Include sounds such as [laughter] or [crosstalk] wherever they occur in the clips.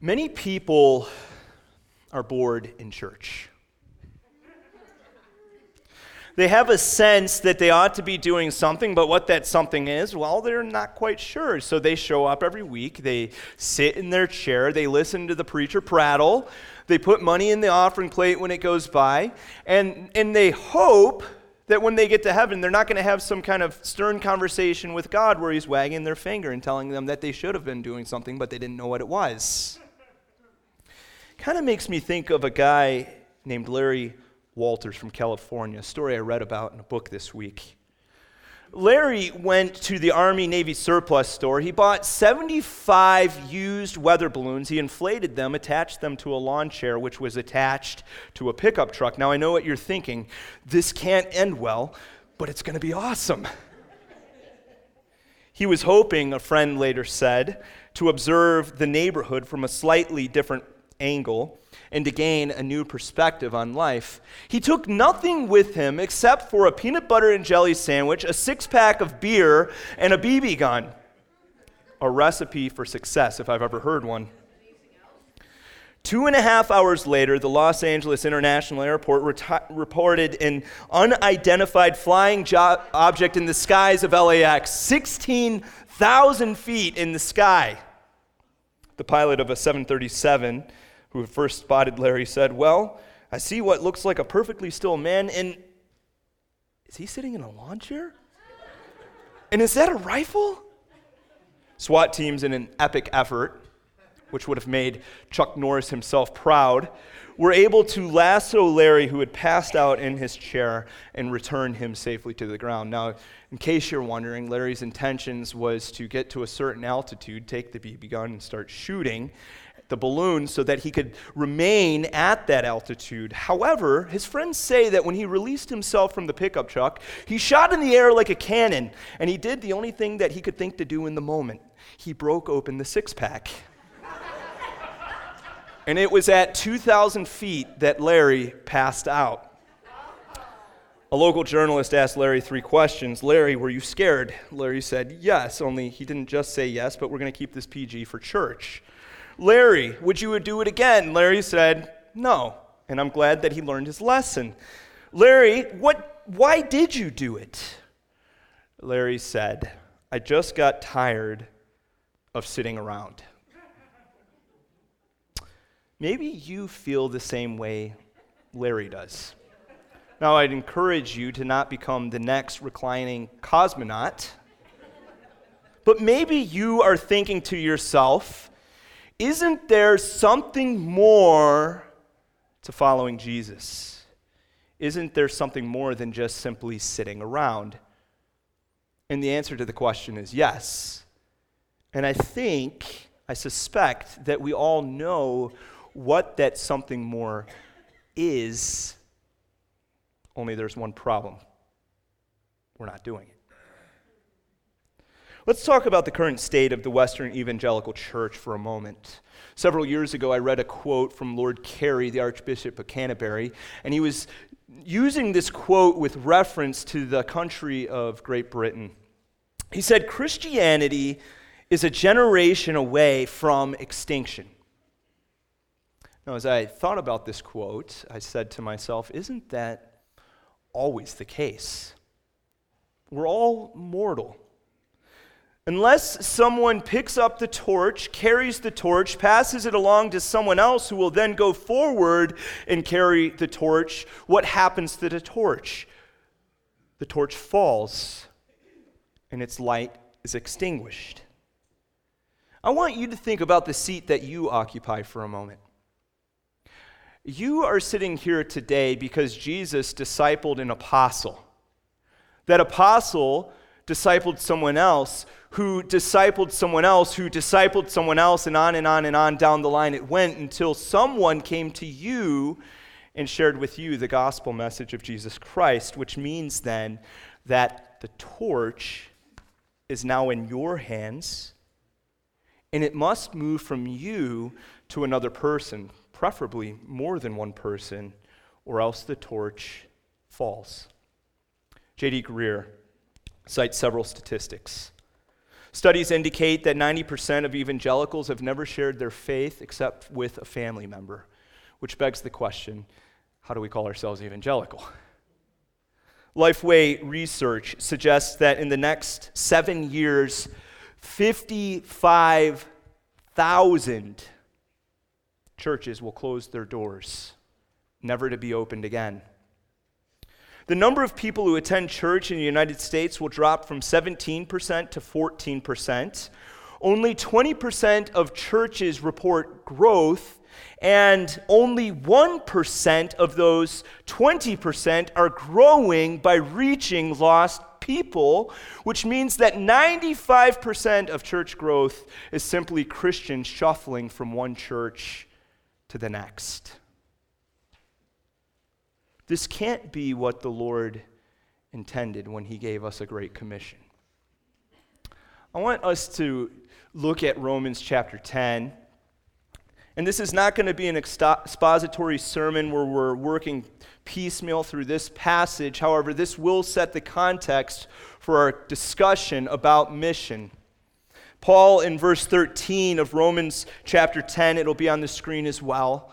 Many people are bored in church. They have a sense that they ought to be doing something, but what that something is, well, they're not quite sure. So they show up every week, they sit in their chair, they listen to the preacher prattle, they put money in the offering plate when it goes by, and, and they hope that when they get to heaven, they're not going to have some kind of stern conversation with God where he's wagging their finger and telling them that they should have been doing something, but they didn't know what it was. Kind of makes me think of a guy named Larry Walters from California, a story I read about in a book this week. Larry went to the Army Navy surplus store. He bought 75 used weather balloons. He inflated them, attached them to a lawn chair, which was attached to a pickup truck. Now, I know what you're thinking. This can't end well, but it's going to be awesome. he was hoping, a friend later said, to observe the neighborhood from a slightly different angle and to gain a new perspective on life. He took nothing with him except for a peanut butter and jelly sandwich, a six pack of beer, and a BB gun. A recipe for success, if I've ever heard one. Two and a half hours later, the Los Angeles International Airport reti- reported an unidentified flying jo- object in the skies of LAX, 16,000 feet in the sky. The pilot of a 737 who first spotted Larry, said, Well, I see what looks like a perfectly still man, and is he sitting in a lawn chair? And is that a rifle? SWAT teams, in an epic effort, which would have made Chuck Norris himself proud, were able to lasso Larry, who had passed out in his chair, and return him safely to the ground. Now, in case you're wondering, Larry's intentions was to get to a certain altitude, take the BB gun, and start shooting the balloon so that he could remain at that altitude. However, his friends say that when he released himself from the pickup truck, he shot in the air like a cannon, and he did the only thing that he could think to do in the moment he broke open the six pack. and it was at 2,000 feet that Larry passed out. A local journalist asked Larry three questions. Larry, were you scared? Larry said, Yes, only he didn't just say yes, but we're going to keep this PG for church. Larry, would you do it again? Larry said, No. And I'm glad that he learned his lesson. Larry, what, why did you do it? Larry said, I just got tired of sitting around. Maybe you feel the same way Larry does. Now, I'd encourage you to not become the next reclining cosmonaut, but maybe you are thinking to yourself, isn't there something more to following Jesus? Isn't there something more than just simply sitting around? And the answer to the question is yes. And I think, I suspect that we all know what that something more is, only there's one problem we're not doing it. Let's talk about the current state of the Western Evangelical Church for a moment. Several years ago, I read a quote from Lord Carey, the Archbishop of Canterbury, and he was using this quote with reference to the country of Great Britain. He said, Christianity is a generation away from extinction. Now, as I thought about this quote, I said to myself, isn't that always the case? We're all mortal. Unless someone picks up the torch, carries the torch, passes it along to someone else who will then go forward and carry the torch, what happens to the torch? The torch falls and its light is extinguished. I want you to think about the seat that you occupy for a moment. You are sitting here today because Jesus discipled an apostle. That apostle discipled someone else who discipled someone else who discipled someone else, and on and on and on down the line it went until someone came to you and shared with you the gospel message of Jesus Christ, which means then that the torch is now in your hands and it must move from you to another person, preferably more than one person, or else the torch falls. J.D. Greear cites several statistics. Studies indicate that 90% of evangelicals have never shared their faith except with a family member, which begs the question how do we call ourselves evangelical? Lifeway research suggests that in the next seven years, 55,000 churches will close their doors, never to be opened again. The number of people who attend church in the United States will drop from 17% to 14%. Only 20% of churches report growth, and only 1% of those 20% are growing by reaching lost people, which means that 95% of church growth is simply Christians shuffling from one church to the next. This can't be what the Lord intended when He gave us a great commission. I want us to look at Romans chapter 10. And this is not going to be an expository sermon where we're working piecemeal through this passage. However, this will set the context for our discussion about mission. Paul, in verse 13 of Romans chapter 10, it'll be on the screen as well,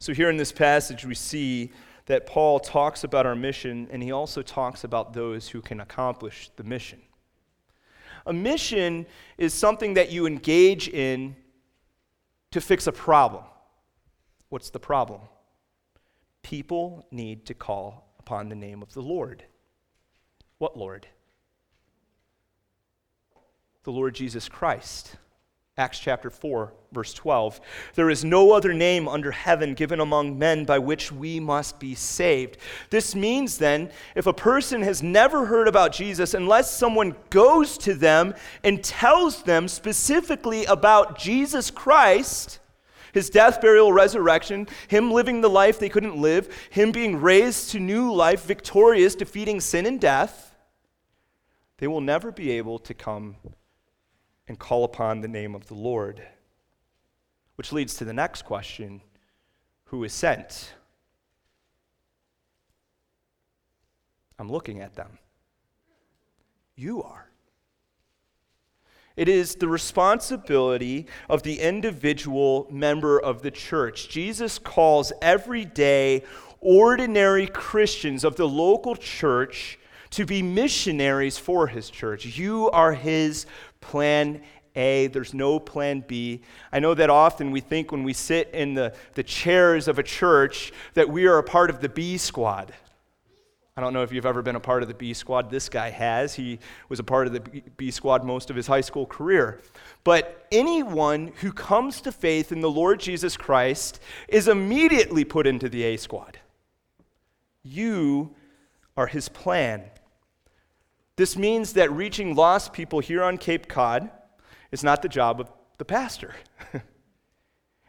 So, here in this passage, we see that Paul talks about our mission and he also talks about those who can accomplish the mission. A mission is something that you engage in to fix a problem. What's the problem? People need to call upon the name of the Lord. What Lord? The Lord Jesus Christ. Acts chapter 4, verse 12. There is no other name under heaven given among men by which we must be saved. This means then, if a person has never heard about Jesus, unless someone goes to them and tells them specifically about Jesus Christ, his death, burial, resurrection, him living the life they couldn't live, him being raised to new life, victorious, defeating sin and death, they will never be able to come and call upon the name of the Lord. Which leads to the next question who is sent? I'm looking at them. You are. It is the responsibility of the individual member of the church. Jesus calls everyday, ordinary Christians of the local church to be missionaries for his church. You are his plan A. There's no plan B. I know that often we think when we sit in the, the chairs of a church that we are a part of the B squad. I don't know if you've ever been a part of the B squad. This guy has. He was a part of the B squad most of his high school career. But anyone who comes to faith in the Lord Jesus Christ is immediately put into the A squad. You are his plan. This means that reaching lost people here on Cape Cod is not the job of the pastor. [laughs]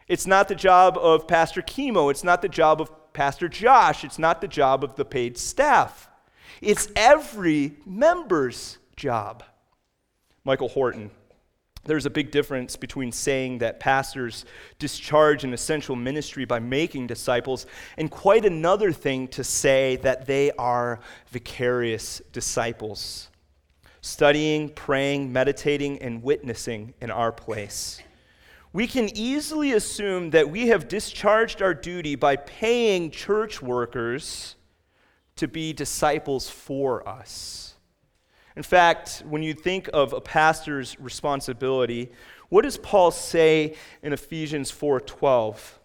it's not the job of Pastor Chemo. It's not the job of Pastor Josh. It's not the job of the paid staff. It's every member's job. Michael Horton there's a big difference between saying that pastors discharge an essential ministry by making disciples, and quite another thing to say that they are vicarious disciples, studying, praying, meditating, and witnessing in our place. We can easily assume that we have discharged our duty by paying church workers to be disciples for us. In fact, when you think of a pastor's responsibility, what does Paul say in Ephesians 4:12?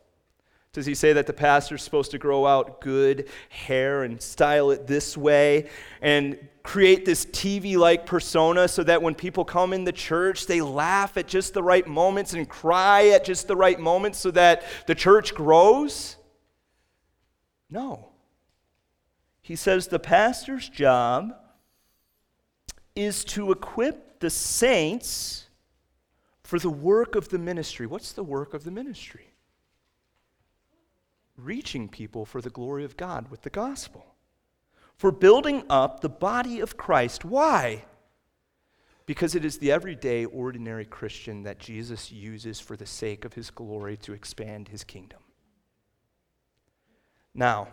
Does he say that the pastor is supposed to grow out good hair and style it this way and create this TV like persona so that when people come in the church, they laugh at just the right moments and cry at just the right moments so that the church grows? No. He says the pastor's job is to equip the saints for the work of the ministry. What's the work of the ministry? Reaching people for the glory of God with the gospel. For building up the body of Christ. Why? Because it is the everyday, ordinary Christian that Jesus uses for the sake of his glory to expand his kingdom. Now,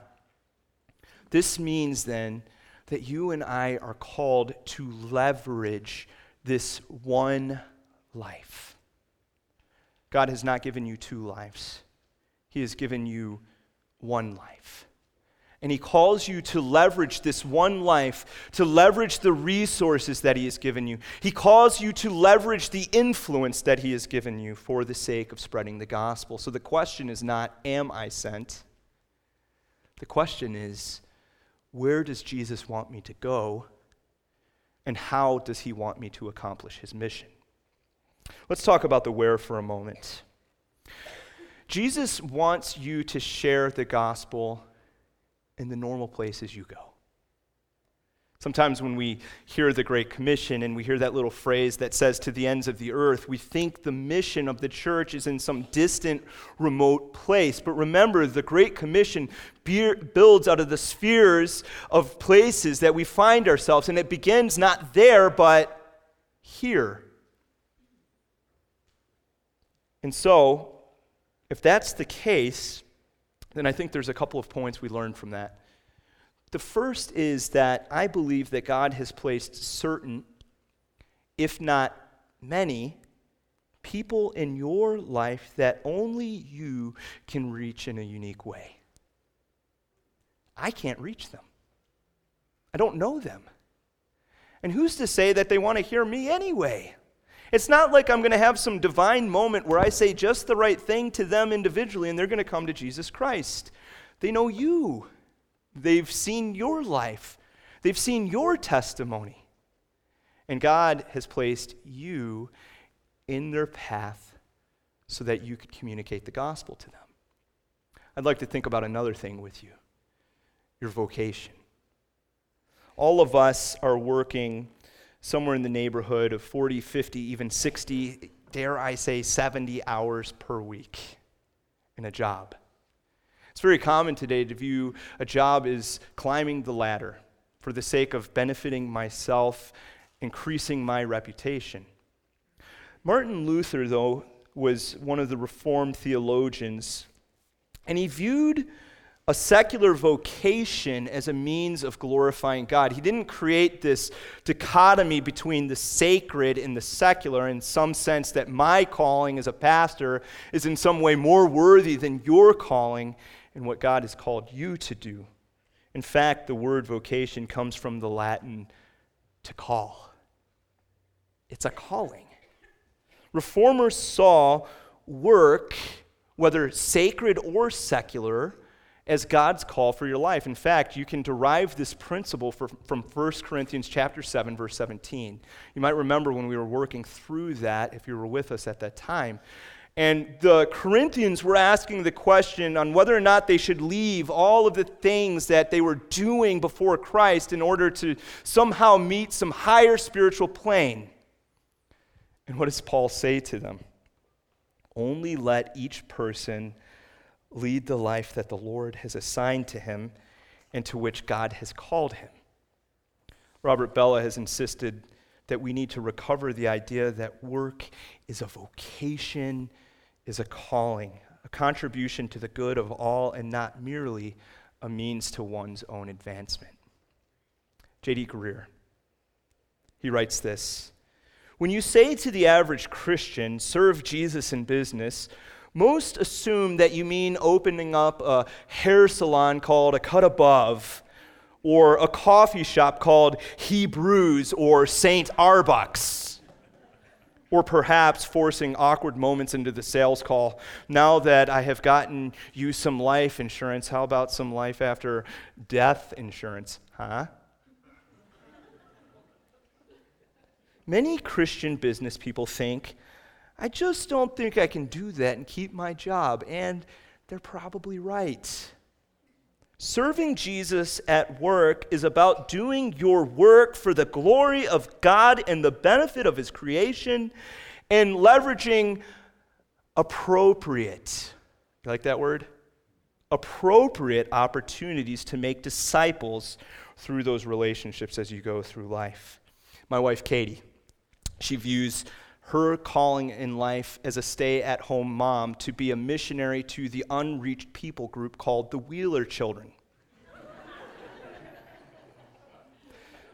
this means then that you and I are called to leverage this one life. God has not given you two lives, He has given you one life. And He calls you to leverage this one life, to leverage the resources that He has given you. He calls you to leverage the influence that He has given you for the sake of spreading the gospel. So the question is not, Am I sent? The question is, Where does Jesus want me to go? And how does He want me to accomplish His mission? Let's talk about the where for a moment. Jesus wants you to share the gospel in the normal places you go. Sometimes when we hear the Great Commission and we hear that little phrase that says to the ends of the earth, we think the mission of the church is in some distant, remote place. But remember, the Great Commission builds out of the spheres of places that we find ourselves, and it begins not there, but here. And so, if that's the case, then I think there's a couple of points we learn from that. The first is that I believe that God has placed certain, if not many, people in your life that only you can reach in a unique way. I can't reach them. I don't know them. And who's to say that they want to hear me anyway? It's not like I'm going to have some divine moment where I say just the right thing to them individually and they're going to come to Jesus Christ. They know you. They've seen your life, they've seen your testimony. And God has placed you in their path so that you could communicate the gospel to them. I'd like to think about another thing with you your vocation. All of us are working somewhere in the neighborhood of 40, 50, even 60, dare I say 70 hours per week in a job. It's very common today to view a job as climbing the ladder for the sake of benefiting myself, increasing my reputation. Martin Luther, though, was one of the Reformed theologians, and he viewed a secular vocation as a means of glorifying God. He didn't create this dichotomy between the sacred and the secular in some sense that my calling as a pastor is in some way more worthy than your calling and what God has called you to do. In fact, the word vocation comes from the Latin to call, it's a calling. Reformers saw work, whether sacred or secular, as God's call for your life. In fact, you can derive this principle for, from 1 Corinthians chapter 7 verse 17. You might remember when we were working through that if you were with us at that time. And the Corinthians were asking the question on whether or not they should leave all of the things that they were doing before Christ in order to somehow meet some higher spiritual plane. And what does Paul say to them? Only let each person lead the life that the Lord has assigned to him and to which God has called him. Robert Bellah has insisted that we need to recover the idea that work is a vocation is a calling, a contribution to the good of all, and not merely a means to one's own advancement. J.D. Greear, he writes this When you say to the average Christian, serve Jesus in business, most assume that you mean opening up a hair salon called a cut above, or a coffee shop called Hebrews or St. Arbuck's or perhaps forcing awkward moments into the sales call. Now that I have gotten you some life insurance, how about some life after death insurance? Huh? Many Christian business people think, I just don't think I can do that and keep my job. And they're probably right. Serving Jesus at work is about doing your work for the glory of God and the benefit of His creation and leveraging appropriate, you like that word? Appropriate opportunities to make disciples through those relationships as you go through life. My wife, Katie, she views her calling in life as a stay at home mom to be a missionary to the unreached people group called the Wheeler Children.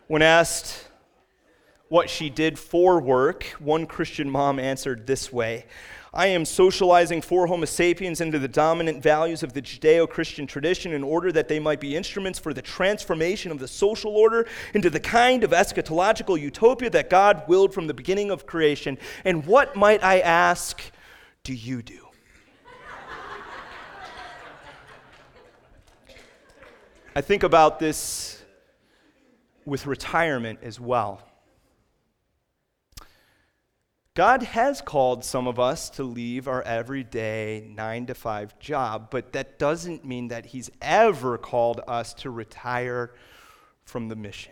when asked what she did for work, one Christian mom answered this way I am socializing for Homo sapiens into the dominant values of the Judeo Christian tradition in order that they might be instruments for the transformation of the social order into the kind of eschatological utopia that God willed from the beginning of creation. And what might I ask, do you do? I think about this with retirement as well. God has called some of us to leave our everyday nine to five job, but that doesn't mean that He's ever called us to retire from the mission.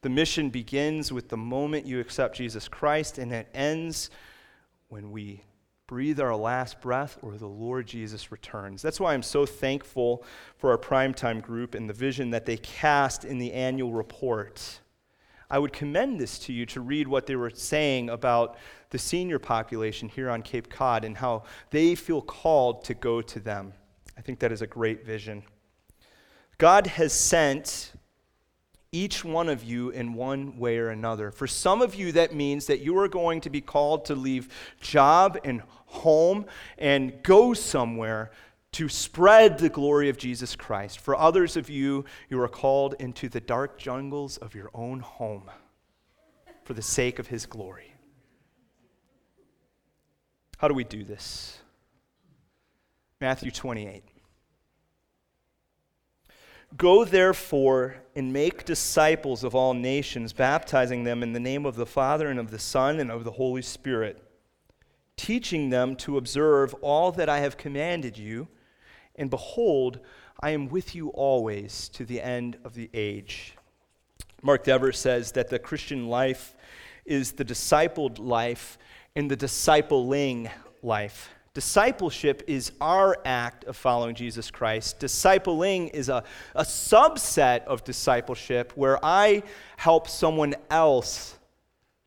The mission begins with the moment you accept Jesus Christ, and it ends when we breathe our last breath or the Lord Jesus returns. That's why I'm so thankful for our primetime group and the vision that they cast in the annual report. I would commend this to you to read what they were saying about the senior population here on Cape Cod and how they feel called to go to them. I think that is a great vision. God has sent each one of you in one way or another. For some of you, that means that you are going to be called to leave job and home and go somewhere to spread the glory of Jesus Christ. For others of you, you are called into the dark jungles of your own home for the sake of his glory. How do we do this? Matthew 28. Go therefore and make disciples of all nations, baptizing them in the name of the Father and of the Son and of the Holy Spirit, teaching them to observe all that I have commanded you and behold, I am with you always to the end of the age. Mark Dever says that the Christian life is the discipled life and the discipling life. Discipleship is our act of following Jesus Christ. Discipling is a, a subset of discipleship where I help someone else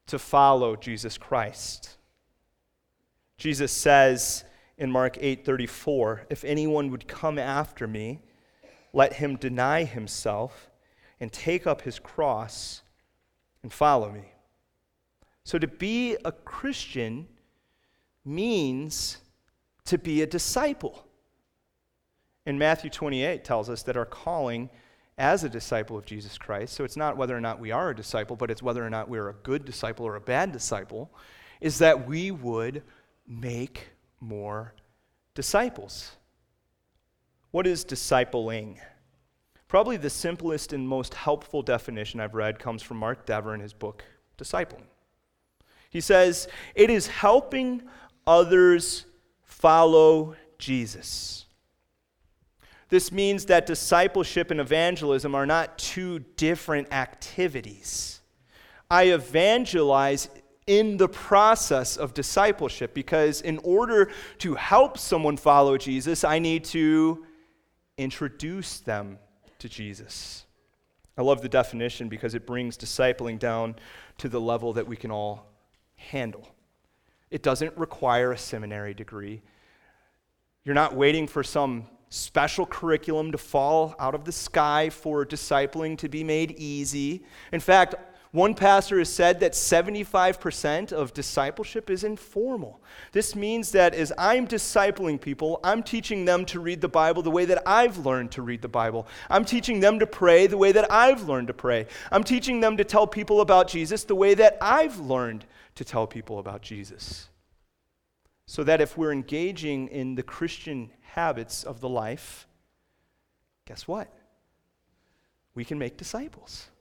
to follow Jesus Christ. Jesus says, in Mark 8:34, if anyone would come after me, let him deny himself and take up his cross and follow me. So to be a Christian means to be a disciple. And Matthew 28 tells us that our calling as a disciple of Jesus Christ, so it's not whether or not we are a disciple, but it's whether or not we're a good disciple or a bad disciple, is that we would make more disciples. What is discipling? Probably the simplest and most helpful definition I've read comes from Mark Dever in his book, Discipling. He says, It is helping others follow Jesus. This means that discipleship and evangelism are not two different activities. I evangelize in the process of discipleship because in order to help someone follow Jesus, I need to introduce them to Jesus. I love the definition because it brings discipling down to the level that we can all handle. It doesn't require a seminary degree. You're not waiting for some special curriculum to fall out of the sky for discipling to be made easy. In fact, one pastor has said that 75% of discipleship is informal. This means that as I'm discipling people, I'm teaching them to read the Bible the way that I've learned to read the Bible. I'm teaching them to pray the way that I've learned to pray. I'm teaching them to tell people about Jesus the way that I've learned to tell people about Jesus. So that if we're engaging in the Christian habits of the life, guess what? We can make disciples.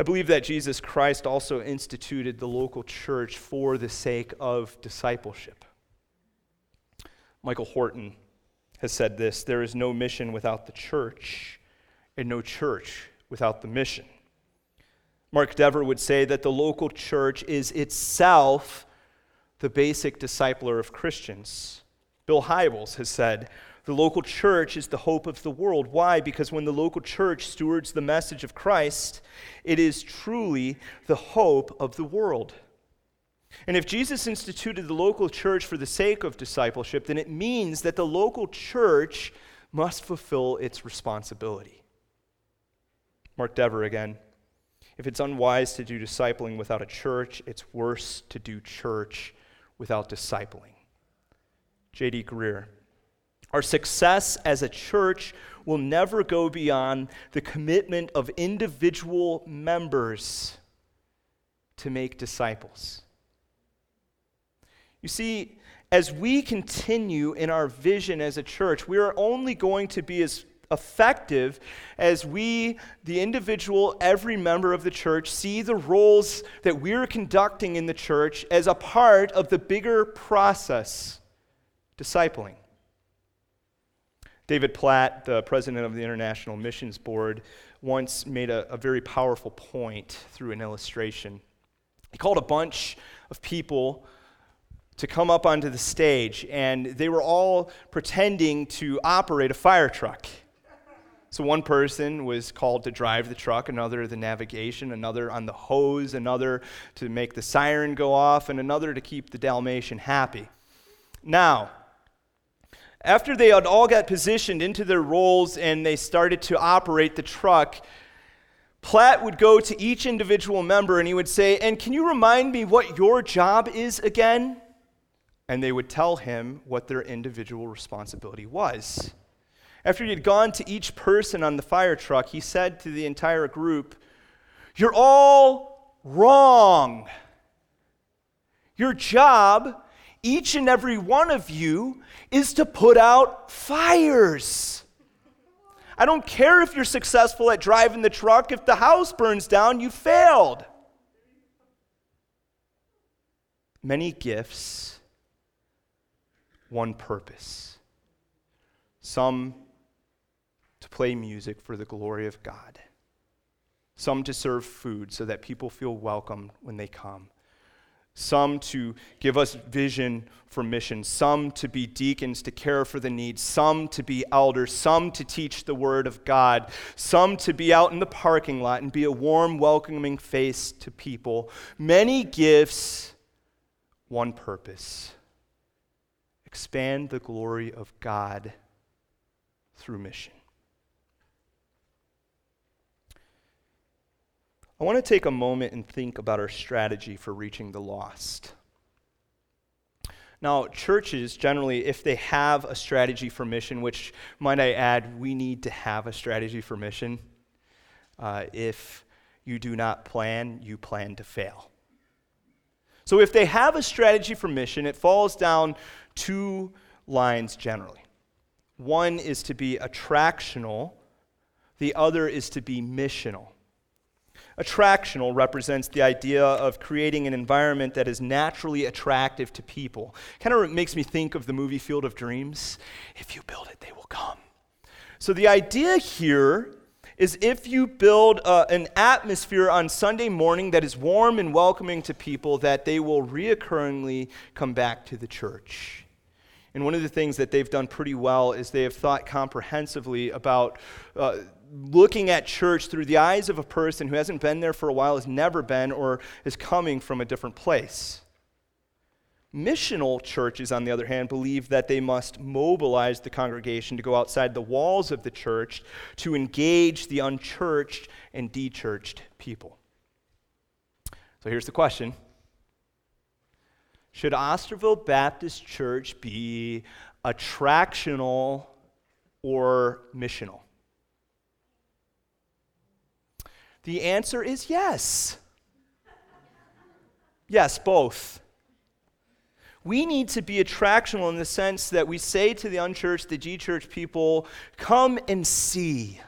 I believe that Jesus Christ also instituted the local church for the sake of discipleship. Michael Horton has said this there is no mission without the church, and no church without the mission. Mark Dever would say that the local church is itself the basic discipler of Christians. Bill Hybels has said, the local church is the hope of the world. Why? Because when the local church stewards the message of Christ, it is truly the hope of the world. And if Jesus instituted the local church for the sake of discipleship, then it means that the local church must fulfill its responsibility. Mark Dever again. If it's unwise to do discipling without a church, it's worse to do church without discipling. J.D. Greear. Our success as a church will never go beyond the commitment of individual members to make disciples. You see, as we continue in our vision as a church, we are only going to be as effective as we, the individual, every member of the church, see the roles that we're conducting in the church as a part of the bigger process discipling. David Platt, the president of the International Missions Board, once made a, a very powerful point through an illustration. He called a bunch of people to come up onto the stage, and they were all pretending to operate a fire truck. So one person was called to drive the truck, another the navigation, another on the hose, another to make the siren go off, and another to keep the Dalmatian happy. Now, after they had all got positioned into their roles and they started to operate the truck, Platt would go to each individual member and he would say, And can you remind me what your job is again? And they would tell him what their individual responsibility was. After he had gone to each person on the fire truck, he said to the entire group, You're all wrong. Your job, each and every one of you, is to put out fires. I don't care if you're successful at driving the truck, if the house burns down, you failed. Many gifts, one purpose. Some to play music for the glory of God, some to serve food so that people feel welcome when they come, some to give us vision for mission, some to be deacons to care for the needs, some to be elders, some to teach the word of God, some to be out in the parking lot and be a warm, welcoming face to people. Many gifts, one purpose expand the glory of God through mission. I want to take a moment and think about our strategy for reaching the lost. Now, churches generally, if they have a strategy for mission, which might I add, we need to have a strategy for mission. Uh, if you do not plan, you plan to fail. So, if they have a strategy for mission, it falls down two lines generally. One is to be attractional, the other is to be missional. Attractional represents the idea of creating an environment that is naturally attractive to people. Kind of makes me think of the movie Field of Dreams. If you build it, they will come. So the idea here is if you build uh, an atmosphere on Sunday morning that is warm and welcoming to people, that they will reoccurringly come back to the church. And one of the things that they've done pretty well is they have thought comprehensively about uh, looking at church through the eyes of a person who hasn't been there for a while, has never been, or is coming from a different place. Missional churches, on the other hand, believe that they must mobilize the congregation to go outside the walls of the church to engage the unchurched and dechurched people. So here's the question Should Osterville Baptist Church be attractional or missional? The answer is yes. Yes, both. We need to be attractional in the sense that we say to the unchurched, the G church people, come and see.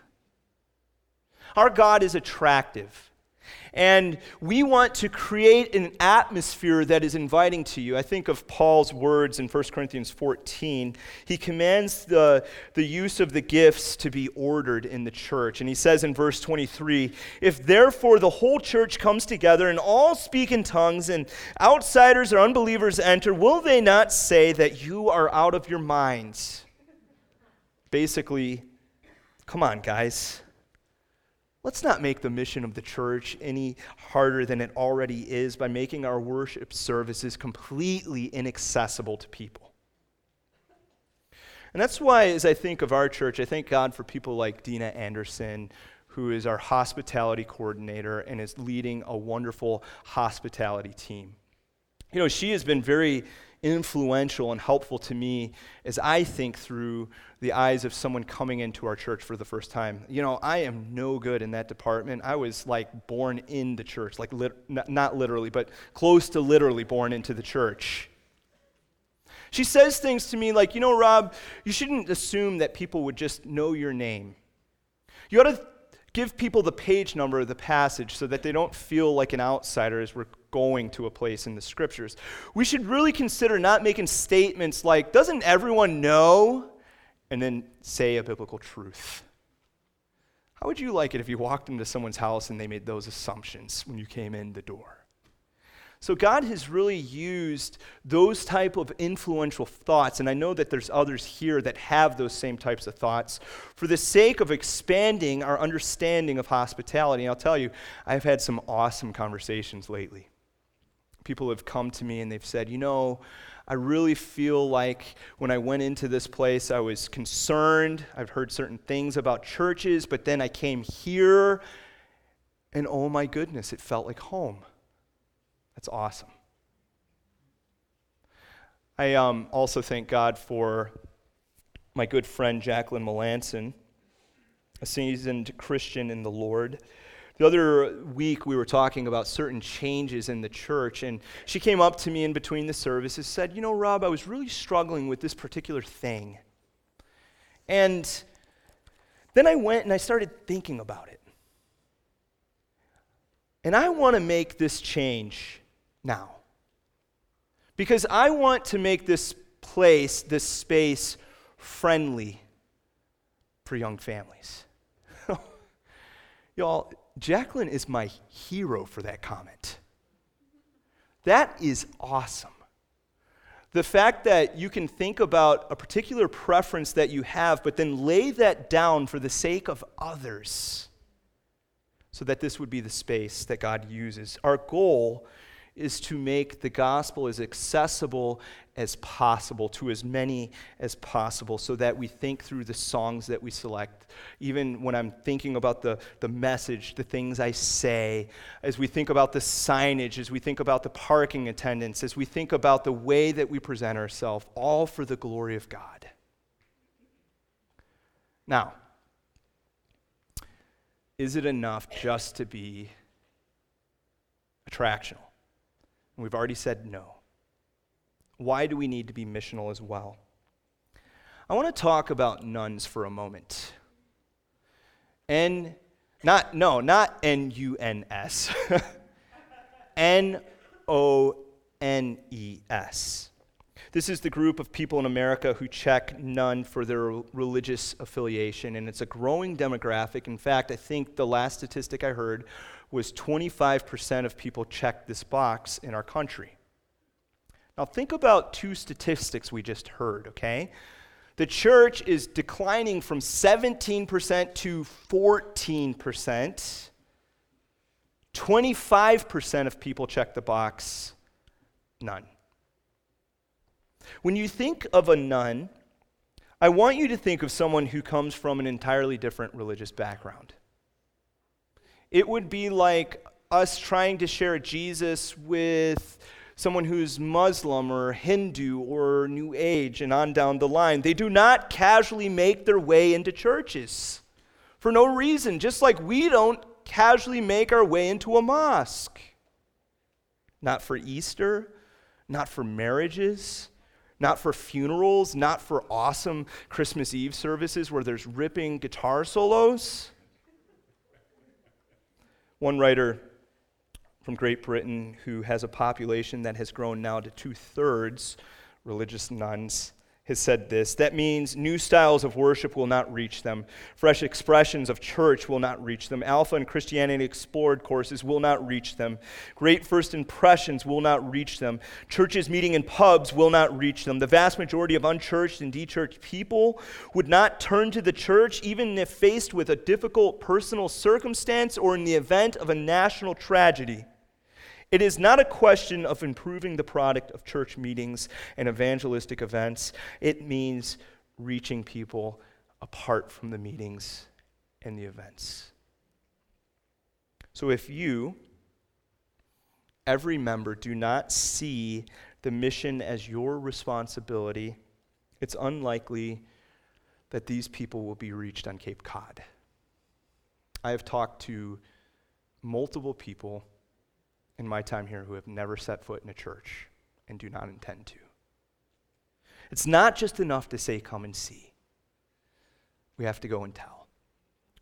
Our God is attractive. And we want to create an atmosphere that is inviting to you. I think of Paul's words in 1 Corinthians 14. He commands the, the use of the gifts to be ordered in the church. And he says in verse 23 If therefore the whole church comes together and all speak in tongues, and outsiders or unbelievers enter, will they not say that you are out of your minds? Basically, come on, guys. Let's not make the mission of the church any harder than it already is by making our worship services completely inaccessible to people. And that's why, as I think of our church, I thank God for people like Dina Anderson, who is our hospitality coordinator and is leading a wonderful hospitality team. You know, she has been very influential and helpful to me as I think through the eyes of someone coming into our church for the first time. You know, I am no good in that department. I was like born in the church, like lit- not literally, but close to literally born into the church. She says things to me like, you know, Rob, you shouldn't assume that people would just know your name. You ought to give people the page number of the passage so that they don't feel like an outsider as we're going to a place in the scriptures. We should really consider not making statements like, doesn't everyone know? And then say a biblical truth. How would you like it if you walked into someone's house and they made those assumptions when you came in the door? So God has really used those type of influential thoughts, and I know that there's others here that have those same types of thoughts, for the sake of expanding our understanding of hospitality. And I'll tell you, I've had some awesome conversations lately. People have come to me and they've said, you know, I really feel like when I went into this place, I was concerned. I've heard certain things about churches, but then I came here, and oh my goodness, it felt like home. That's awesome. I um, also thank God for my good friend Jacqueline Melanson, a seasoned Christian in the Lord the other week, we were talking about certain changes in the church, and she came up to me in between the services, said, You know, Rob, I was really struggling with this particular thing. And then I went and I started thinking about it. And I want to make this change now. Because I want to make this place, this space, friendly for young families. [laughs] Y'all, Jacqueline is my hero for that comment. That is awesome. The fact that you can think about a particular preference that you have, but then lay that down for the sake of others, so that this would be the space that God uses. Our goal is to make the gospel as accessible as possible to as many as possible so that we think through the songs that we select. Even when I'm thinking about the, the message, the things I say, as we think about the signage, as we think about the parking attendants, as we think about the way that we present ourselves, all for the glory of God. Now, is it enough just to be attractional? We've already said no. Why do we need to be missional as well? I want to talk about nones for a moment. N, not, no, not N U N S. N O N E S. This is the group of people in America who check none for their religious affiliation, and it's a growing demographic. In fact, I think the last statistic I heard was 25% of people checked this box in our country. Now, think about two statistics we just heard, okay? The church is declining from 17% to 14%. 25% of people check the box, none. When you think of a none, I want you to think of someone who comes from an entirely different religious background. It would be like us trying to share Jesus with someone who's Muslim or Hindu or New Age and on down the line. They do not casually make their way into churches for no reason, just like we don't casually make our way into a mosque. Not for Easter, not for marriages, not for funerals, not for awesome Christmas Eve services where there's ripping guitar solos. One writer from Great Britain who has a population that has grown now to two thirds religious nones has said this. That means new styles of worship will not reach them. Fresh expressions of church will not reach them. Alpha and Christianity Explored courses will not reach them. Great first impressions will not reach them. Churches meeting in pubs will not reach them. The vast majority of unchurched and dechurched people would not turn to the church even if faced with a difficult personal circumstance or in the event of a national tragedy. It is not a question of improving the product of church meetings and evangelistic events. It means reaching people apart from the meetings and the events. So if you, every member, do not see the mission as your responsibility, it's unlikely that these people will be reached on Cape Cod. I have talked to multiple people in my time here who have never set foot in a church and do not intend to. It's not just enough to say, Come and see. We have to go and tell.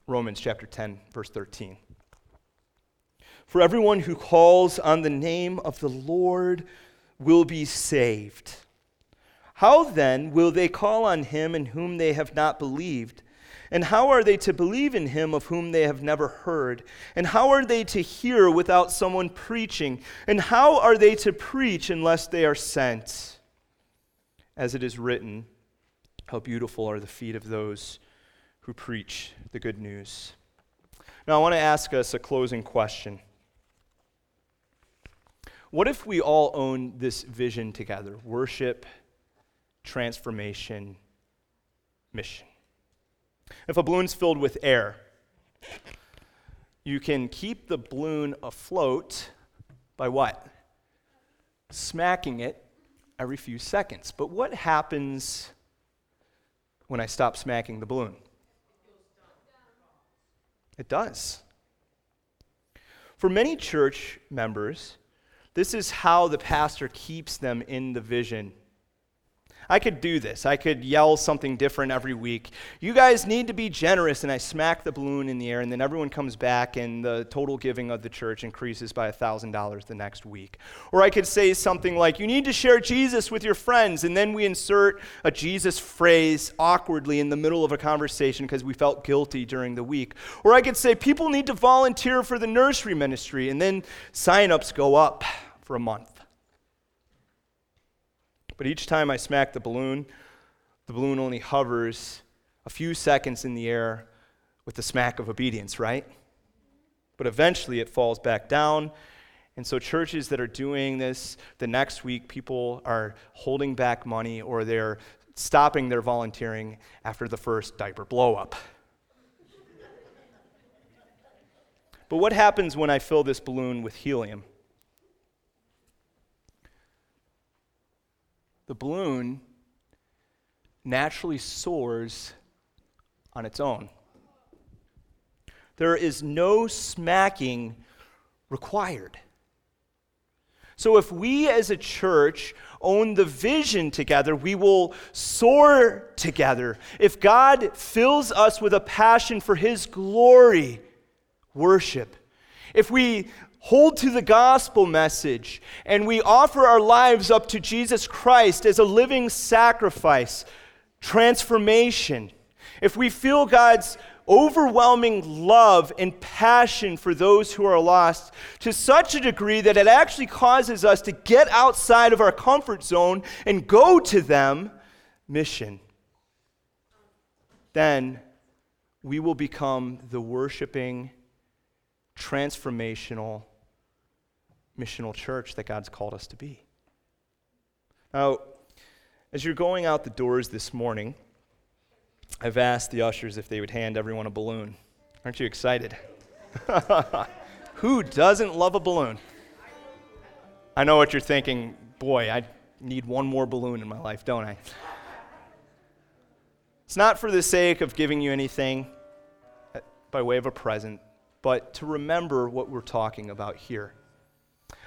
Romans chapter 10, verse 13. For everyone who calls on the name of the Lord will be saved. How then will they call on him in whom they have not believed? And how are they to believe in him of whom they have never heard? And how are they to hear without someone preaching? And how are they to preach unless they are sent? As it is written, how beautiful are the feet of those who preach the good news. Now, I want to ask us a closing question. What if we all own this vision together worship, transformation, mission? If a balloon's filled with air, you can keep the balloon afloat by what? Smacking it every few seconds. But what happens when I stop smacking the balloon? It does. For many church members, this is how the pastor keeps them in the vision I could do this. I could yell something different every week. You guys need to be generous. And I smack the balloon in the air, and then everyone comes back, and the total giving of the church increases by $1,000 the next week. Or I could say something like, You need to share Jesus with your friends. And then we insert a Jesus phrase awkwardly in the middle of a conversation because we felt guilty during the week. Or I could say, People need to volunteer for the nursery ministry. And then sign-ups go up for a month. But each time I smack the balloon, the balloon only hovers a few seconds in the air with the smack of obedience, right? But eventually it falls back down. And so, churches that are doing this the next week, people are holding back money or they're stopping their volunteering after the first diaper blow up. but what happens when I fill this balloon with helium? The balloon naturally soars on its own. There is no smacking required. So, if we as a church own the vision together, we will soar together. If God fills us with a passion for His glory, worship. If we hold to the gospel message and we offer our lives up to Jesus Christ as a living sacrifice, transformation, if we feel God's overwhelming love and passion for those who are lost to such a degree that it actually causes us to get outside of our comfort zone and go to them, mission, then we will become the worshiping, transformational, missional church that God's called us to be. Now, as you're going out the doors this morning, I've asked the ushers if they would hand everyone a balloon. Aren't you excited? [laughs] Who doesn't love a balloon? I know what you're thinking. Boy, I need one more balloon in my life, don't I? It's not for the sake of giving you anything uh, by way of a present, but to remember what we're talking about here.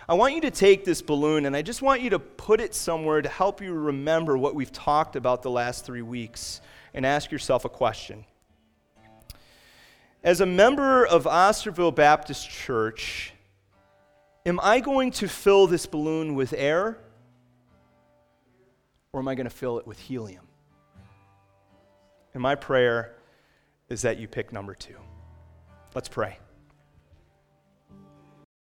I want you to take this balloon and I just want you to put it somewhere to help you remember what we've talked about the last three weeks and ask yourself a question. As a member of Osterville Baptist Church, Am I going to fill this balloon with air? Or am I going to fill it with helium? And my prayer is that you pick number two. Let's pray.